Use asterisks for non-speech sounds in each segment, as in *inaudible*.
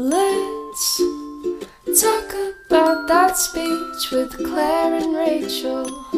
Let's talk about that speech with Claire and Rachel.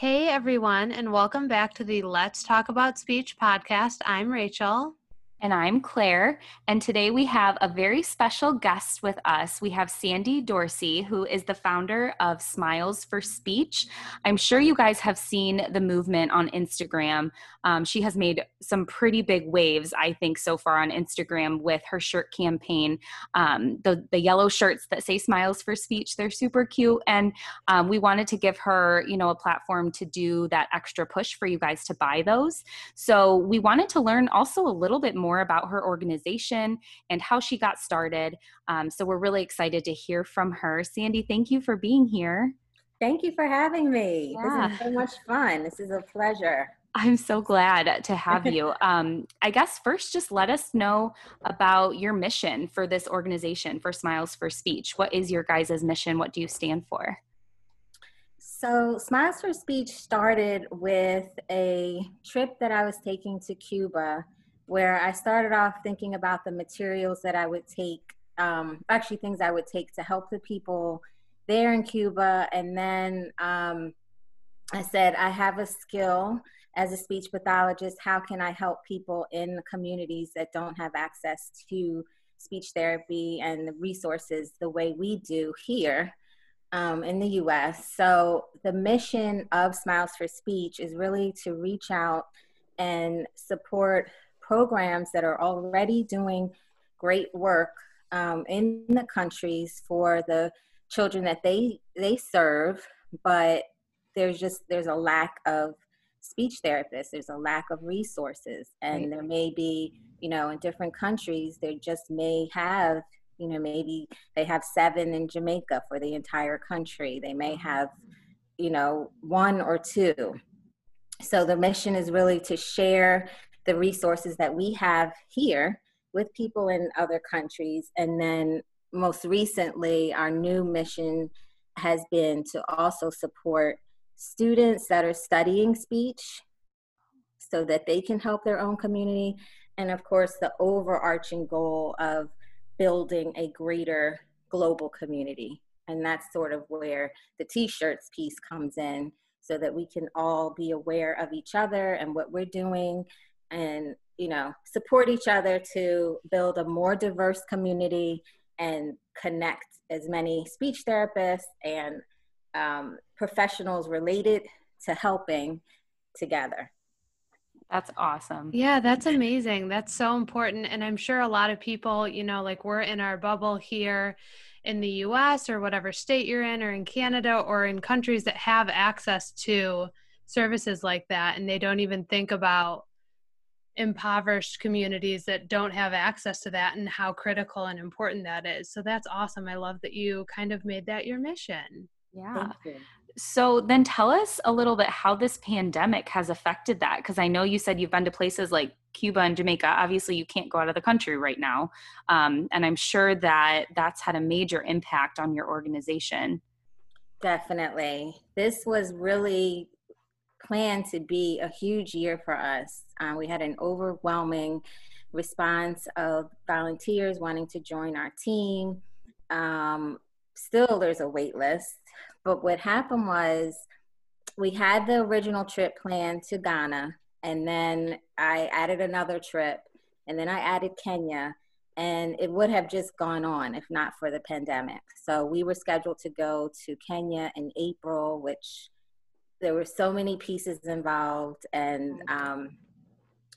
Hey everyone, and welcome back to the Let's Talk About Speech podcast. I'm Rachel. And I'm Claire. And today we have a very special guest with us. We have Sandy Dorsey, who is the founder of Smiles for Speech. I'm sure you guys have seen the movement on Instagram. Um, she has made some pretty big waves, I think, so far on Instagram with her shirt campaign. Um, the, the yellow shirts that say Smiles for Speech, they're super cute. And um, we wanted to give her, you know, a platform to do that extra push for you guys to buy those. So we wanted to learn also a little bit more more about her organization and how she got started. Um, so we're really excited to hear from her. Sandy, thank you for being here. Thank you for having me. Yeah. This is so much fun. This is a pleasure. I'm so glad to have *laughs* you. Um, I guess first, just let us know about your mission for this organization, for Smiles for Speech. What is your guys' mission? What do you stand for? So, Smiles for Speech started with a trip that I was taking to Cuba where I started off thinking about the materials that I would take, um, actually, things I would take to help the people there in Cuba. And then um, I said, I have a skill as a speech pathologist. How can I help people in communities that don't have access to speech therapy and the resources the way we do here? Um, in the US. So, the mission of Smiles for Speech is really to reach out and support programs that are already doing great work um, in the countries for the children that they they serve but there's just there's a lack of speech therapists. There's a lack of resources. And right. there may be you know in different countries they just may have you know maybe they have seven in jamaica for the entire country. They may have you know one or two. So the mission is really to share the resources that we have here with people in other countries. And then most recently, our new mission has been to also support students that are studying speech so that they can help their own community. And of course, the overarching goal of building a greater global community. And that's sort of where the t shirts piece comes in so that we can all be aware of each other and what we're doing and you know support each other to build a more diverse community and connect as many speech therapists and um, professionals related to helping together that's awesome. Yeah, that's amazing. That's so important. And I'm sure a lot of people, you know, like we're in our bubble here in the US or whatever state you're in, or in Canada, or in countries that have access to services like that. And they don't even think about impoverished communities that don't have access to that and how critical and important that is. So that's awesome. I love that you kind of made that your mission. Yeah. So then tell us a little bit how this pandemic has affected that because I know you said you've been to places like Cuba and Jamaica. Obviously, you can't go out of the country right now. Um, and I'm sure that that's had a major impact on your organization. Definitely. This was really planned to be a huge year for us. Uh, we had an overwhelming response of volunteers wanting to join our team. Um, still, there's a wait list, but what happened was we had the original trip planned to Ghana, and then I added another trip, and then I added Kenya, and it would have just gone on if not for the pandemic. So we were scheduled to go to Kenya in April, which there were so many pieces involved and um,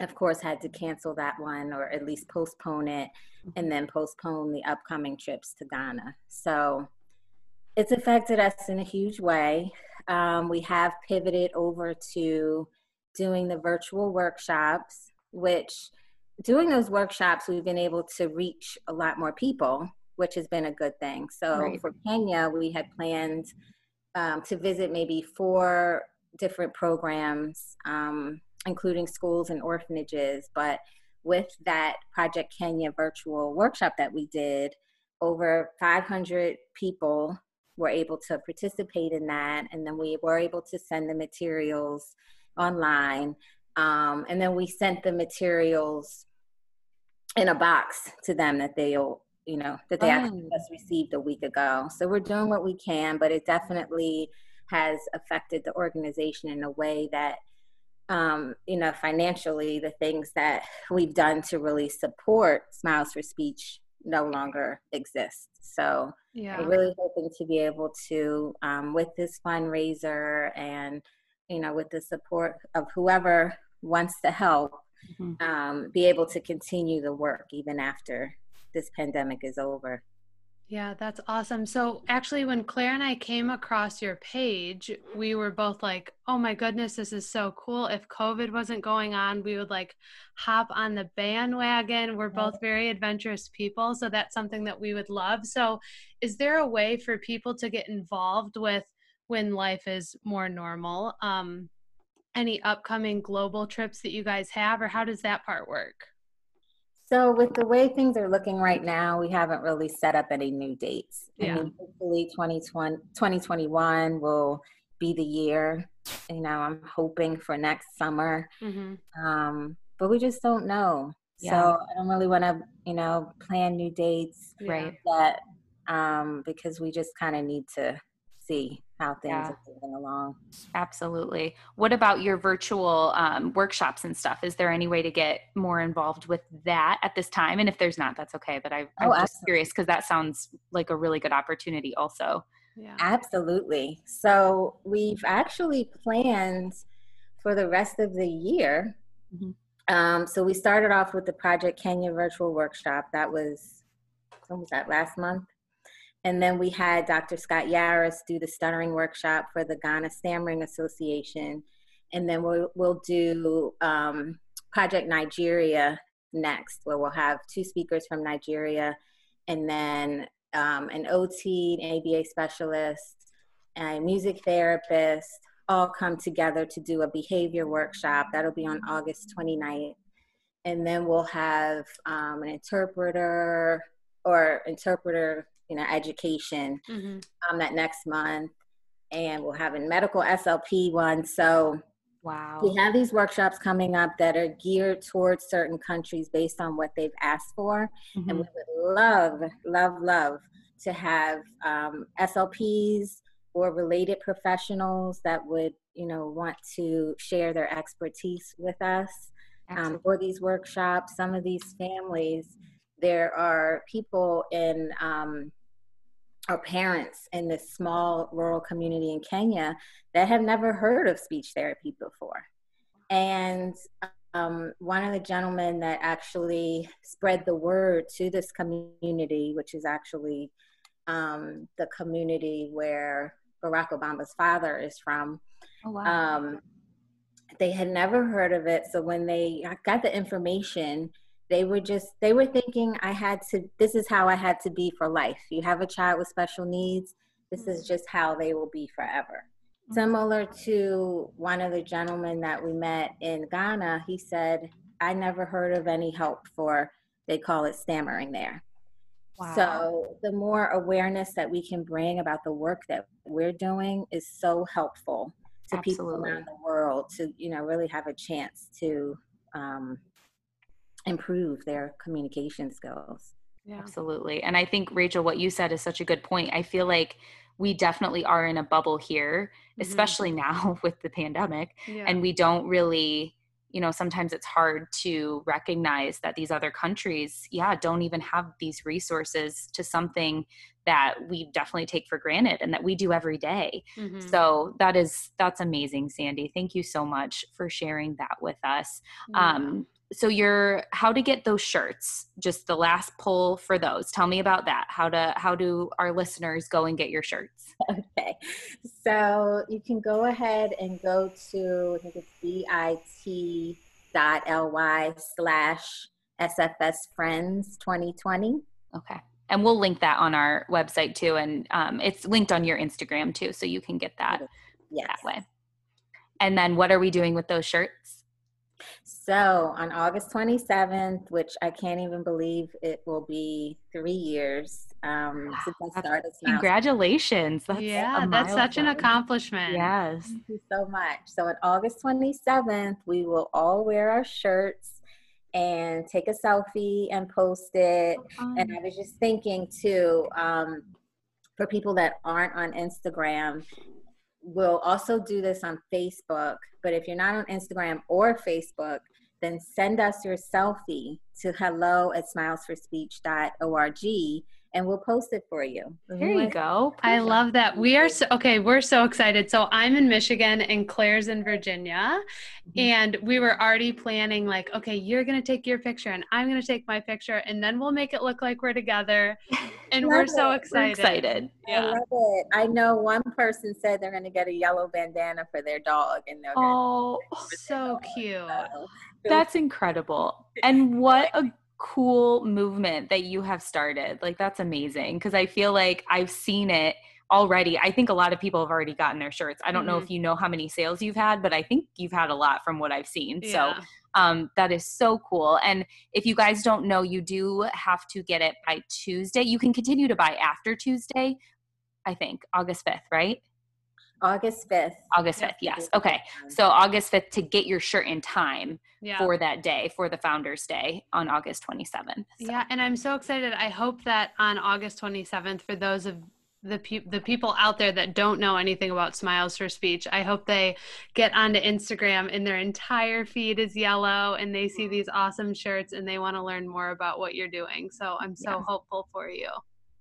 of course had to cancel that one or at least postpone it and then postpone the upcoming trips to ghana so it's affected us in a huge way um, we have pivoted over to doing the virtual workshops, which doing those workshops, we've been able to reach a lot more people, which has been a good thing. So Right. for Kenya, we had planned um, to visit maybe four different programs, um, including schools and orphanages. But with that Project Kenya virtual workshop that we did, over 500 people were able to participate in that. And then we were able to send the materials online. Um, and then we sent the materials in a box to them that they'll, you know, that they actually Oh. just received a week ago. So we're doing what we can, but it definitely has affected the organization in a way that um, you know, financially, the things that we've done to really support Smiles for Speech no longer exist. So Yeah. we're really hoping to be able to, um, with this fundraiser and, you know, with the support of whoever wants to help, Mhm. um, be able to continue the work even after this pandemic is over. Yeah, that's awesome. So, actually, when Claire and I came across your page, we were both like, oh my goodness, this is so cool. If COVID wasn't going on, we would like hop on the bandwagon. We're both very adventurous people. So, that's something that we would love. So, is there a way for people to get involved with when life is more normal? Um, any upcoming global trips that you guys have, or how does that part work? So with the way things are looking right now, we haven't really set up any new dates. Yeah. I mean, hopefully 2020, 2021 will be the year. You know, I'm hoping for next summer. Mm-hmm. Um, but we just don't know. Yeah. So I don't really want to, you know, plan new dates Right. yet um, because we just kind of need to see how things Yeah. are moving along. Absolutely. What about your virtual um, workshops and stuff? Is there any way to get more involved with that at this time? And if there's not, that's okay. But I, I'm Oh, just absolutely. curious because that sounds like a really good opportunity, also. Yeah. Absolutely. So we've actually planned for the rest of the year. Mhm. Um, so we started off with the Project Kenya virtual workshop. That was, when was that, last month? And then we had Dr. Scott Yaruss do the stuttering workshop for the Ghana Stammering Association. And then we'll, we'll do um, Project Nigeria next, where we'll have two speakers from Nigeria and then um, an OT, an ABA specialist, a music therapist all come together to do a behavior workshop. That'll be on August 29th. And then we'll have um, an interpreter or interpreter, you know, education Mm-hmm. um, that next month. And we'll have a medical SLP one. So Wow. we have these workshops coming up that are geared towards certain countries based on what they've asked for and we would love, love, love to have um, SLPs or related professionals that would, you know, want to share their expertise with us um, for these workshops. Some of these families, there are people in um, or parents in this small rural community in Kenya that have never heard of speech therapy before. And um, one of the gentlemen that actually spread the word to this community, which is actually um, the community where Barack Obama's father is from, Oh, wow. um, they had never heard of it. So when they got the information, they were just they were thinking I had to. This is how I had to be for life. You have a child with special needs. This is just how they will be forever. Similar to one of the gentlemen that we met in Ghana, he said, "I never heard of any help for they call it stammering there." wow. So the more awareness that we can bring about the work that we're doing is so helpful to people around the world to you know really have a chance to um, improve their communication skills. Yeah. Absolutely. And I think, Rachel, what you said is such a good point. I feel like we definitely are in a bubble here, Mhm. especially *laughs* now with the pandemic. Yeah. And we don't really, you know, sometimes it's hard to recognize that these other countries, yeah, don't even have these resources to something that we definitely take for granted and that we do every day. Mhm. So that is that's amazing, Sandy. Thank you so much for sharing that with us. Yeah. Um, so your how to get those shirts? Just the last pull for those. Tell me about that. How to how do our listeners go and get your shirts? *laughs* Okay, so you can go ahead and go to I think it's bit dot ly slash sfs friends 2020. Okay. And we'll link that on our website too. And um, it's linked on your Instagram too. So you can get that Yes. that way. And then what are we doing with those shirts? So on August 27th, which I can't even believe it will be three years um, since I started. Smiles Congratulations. That's yeah, a that's such an accomplishment. Yes. Thank you so much. So on August 27th, we will all wear our shirts and take a selfie and post it. And I was just thinking too, um, for people that aren't on Instagram, we'll also do this on Facebook. But if you're not on Instagram or Facebook, then send us your selfie to hello at smilesforspeech.org and we'll post it for you. There you go. I love that. We are so okay. We're so excited. So I'm in Michigan and Claire's in Virginia, Mm-hmm. and we were already planning like, okay, you're gonna take your picture and I'm gonna take my picture, and then we'll make it look like we're together. And we're Love so it. excited. We're excited. I love it. I know one person said they're going to get a yellow bandana for their dog, and they're Oh, So cute. going that's incredible. And what a cool movement that you have started. Like, that's amazing. Cause I feel like I've seen it already. I think a lot of people have already gotten their shirts. I don't know if you know how many sales you've had, but I think you've had a lot from what I've seen. So, um, that is so cool. And if you guys don't know, you do have to get it by Tuesday. You can continue to buy after Tuesday, I think, August 5th, right? August 5th. August 5th, yes. Okay. So August 5th to get your shirt in time yeah. for that day, for the Founders Day on August 27th. So, Yeah, and I'm so excited. I hope that on August 27th, for those of the pe- the people out there that don't know anything about Smiles for Speech, I hope they get onto Instagram and their entire feed is yellow and they see these awesome shirts and they want to learn more about what you're doing. So I'm so Yeah. hopeful for you.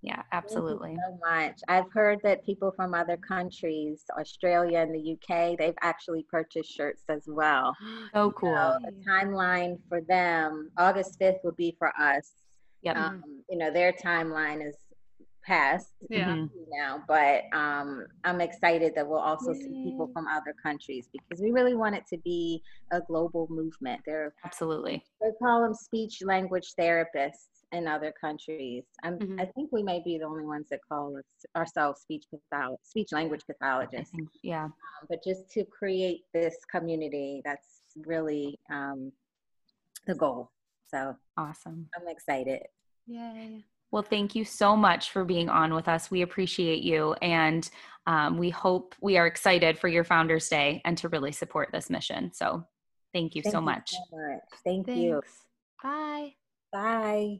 Yeah, Thank absolutely. you so much. I've heard that people from other countries, Australia and the UK, they've actually purchased shirts as well. *gasps* So cool. So the timeline for them, August 5th would be for us. Yep. Um, you know, their timeline is past Yeah. Mhm. now, but um, I'm excited that we'll also see people from other countries because we really want it to be a global movement. They're Absolutely. they call them speech language therapists in other countries. I'm, Mhm. I think we may be the only ones that call us, ourselves speech patholo- speech language pathologists. think, yeah. Um, but just to create this community, that's really um, the goal. So Awesome. I'm excited. Yay. Well, thank you so much for being on with us. We appreciate you. And um, we hope we are excited for your Founders Day and to really support this mission. So thank you Thank so you much. so much. Thank you. Bye. Bye.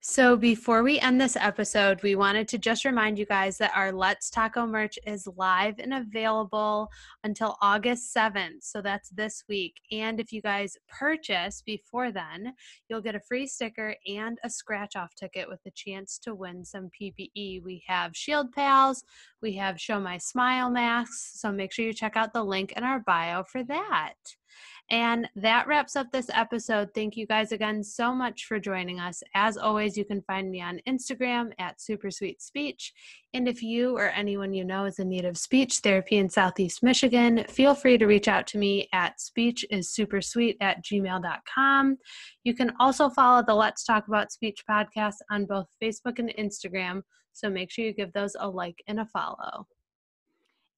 So, before we end this episode, we wanted to just remind you guys that our Let's Taco merch is live and available until August 7th. So, that's this week. And if you guys purchase before then, you'll get a free sticker and a scratch off ticket with a chance to win some PPE. We have Shield Pals, we have Show My Smile masks. So, make sure you check out the link in our bio for that. And that wraps up this episode. Thank you guys again so much for joining us. As always, you can find me on Instagram at Super Sweet Speech. And if you or anyone you know is in need of speech therapy in Southeast Michigan, feel free to reach out to me at speechissupersweet at gmail.com. You can also follow the Let's Talk About Speech podcast on both Facebook and Instagram. So make sure you give those a like and a follow.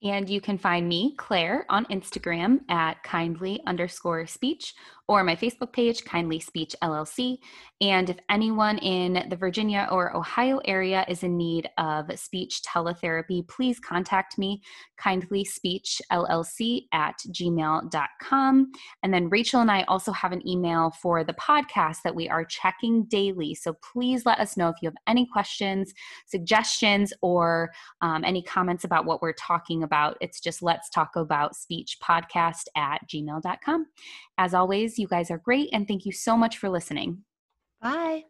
And you can find me, Claire, on Instagram at kindly underscore speech or my Facebook page, Kindly Speech LLC. And if anyone in the Virginia or Ohio area is in need of speech teletherapy, please contact me, Kindly Speech LLC at gmail.com. And then Rachel and I also have an email for the podcast that we are checking daily. So please let us know if you have any questions, suggestions, or um, any comments about what we're talking about. It's just let's talk about speech podcast at gmail.com. As always, you guys are great, and thank you so much for listening. Bye.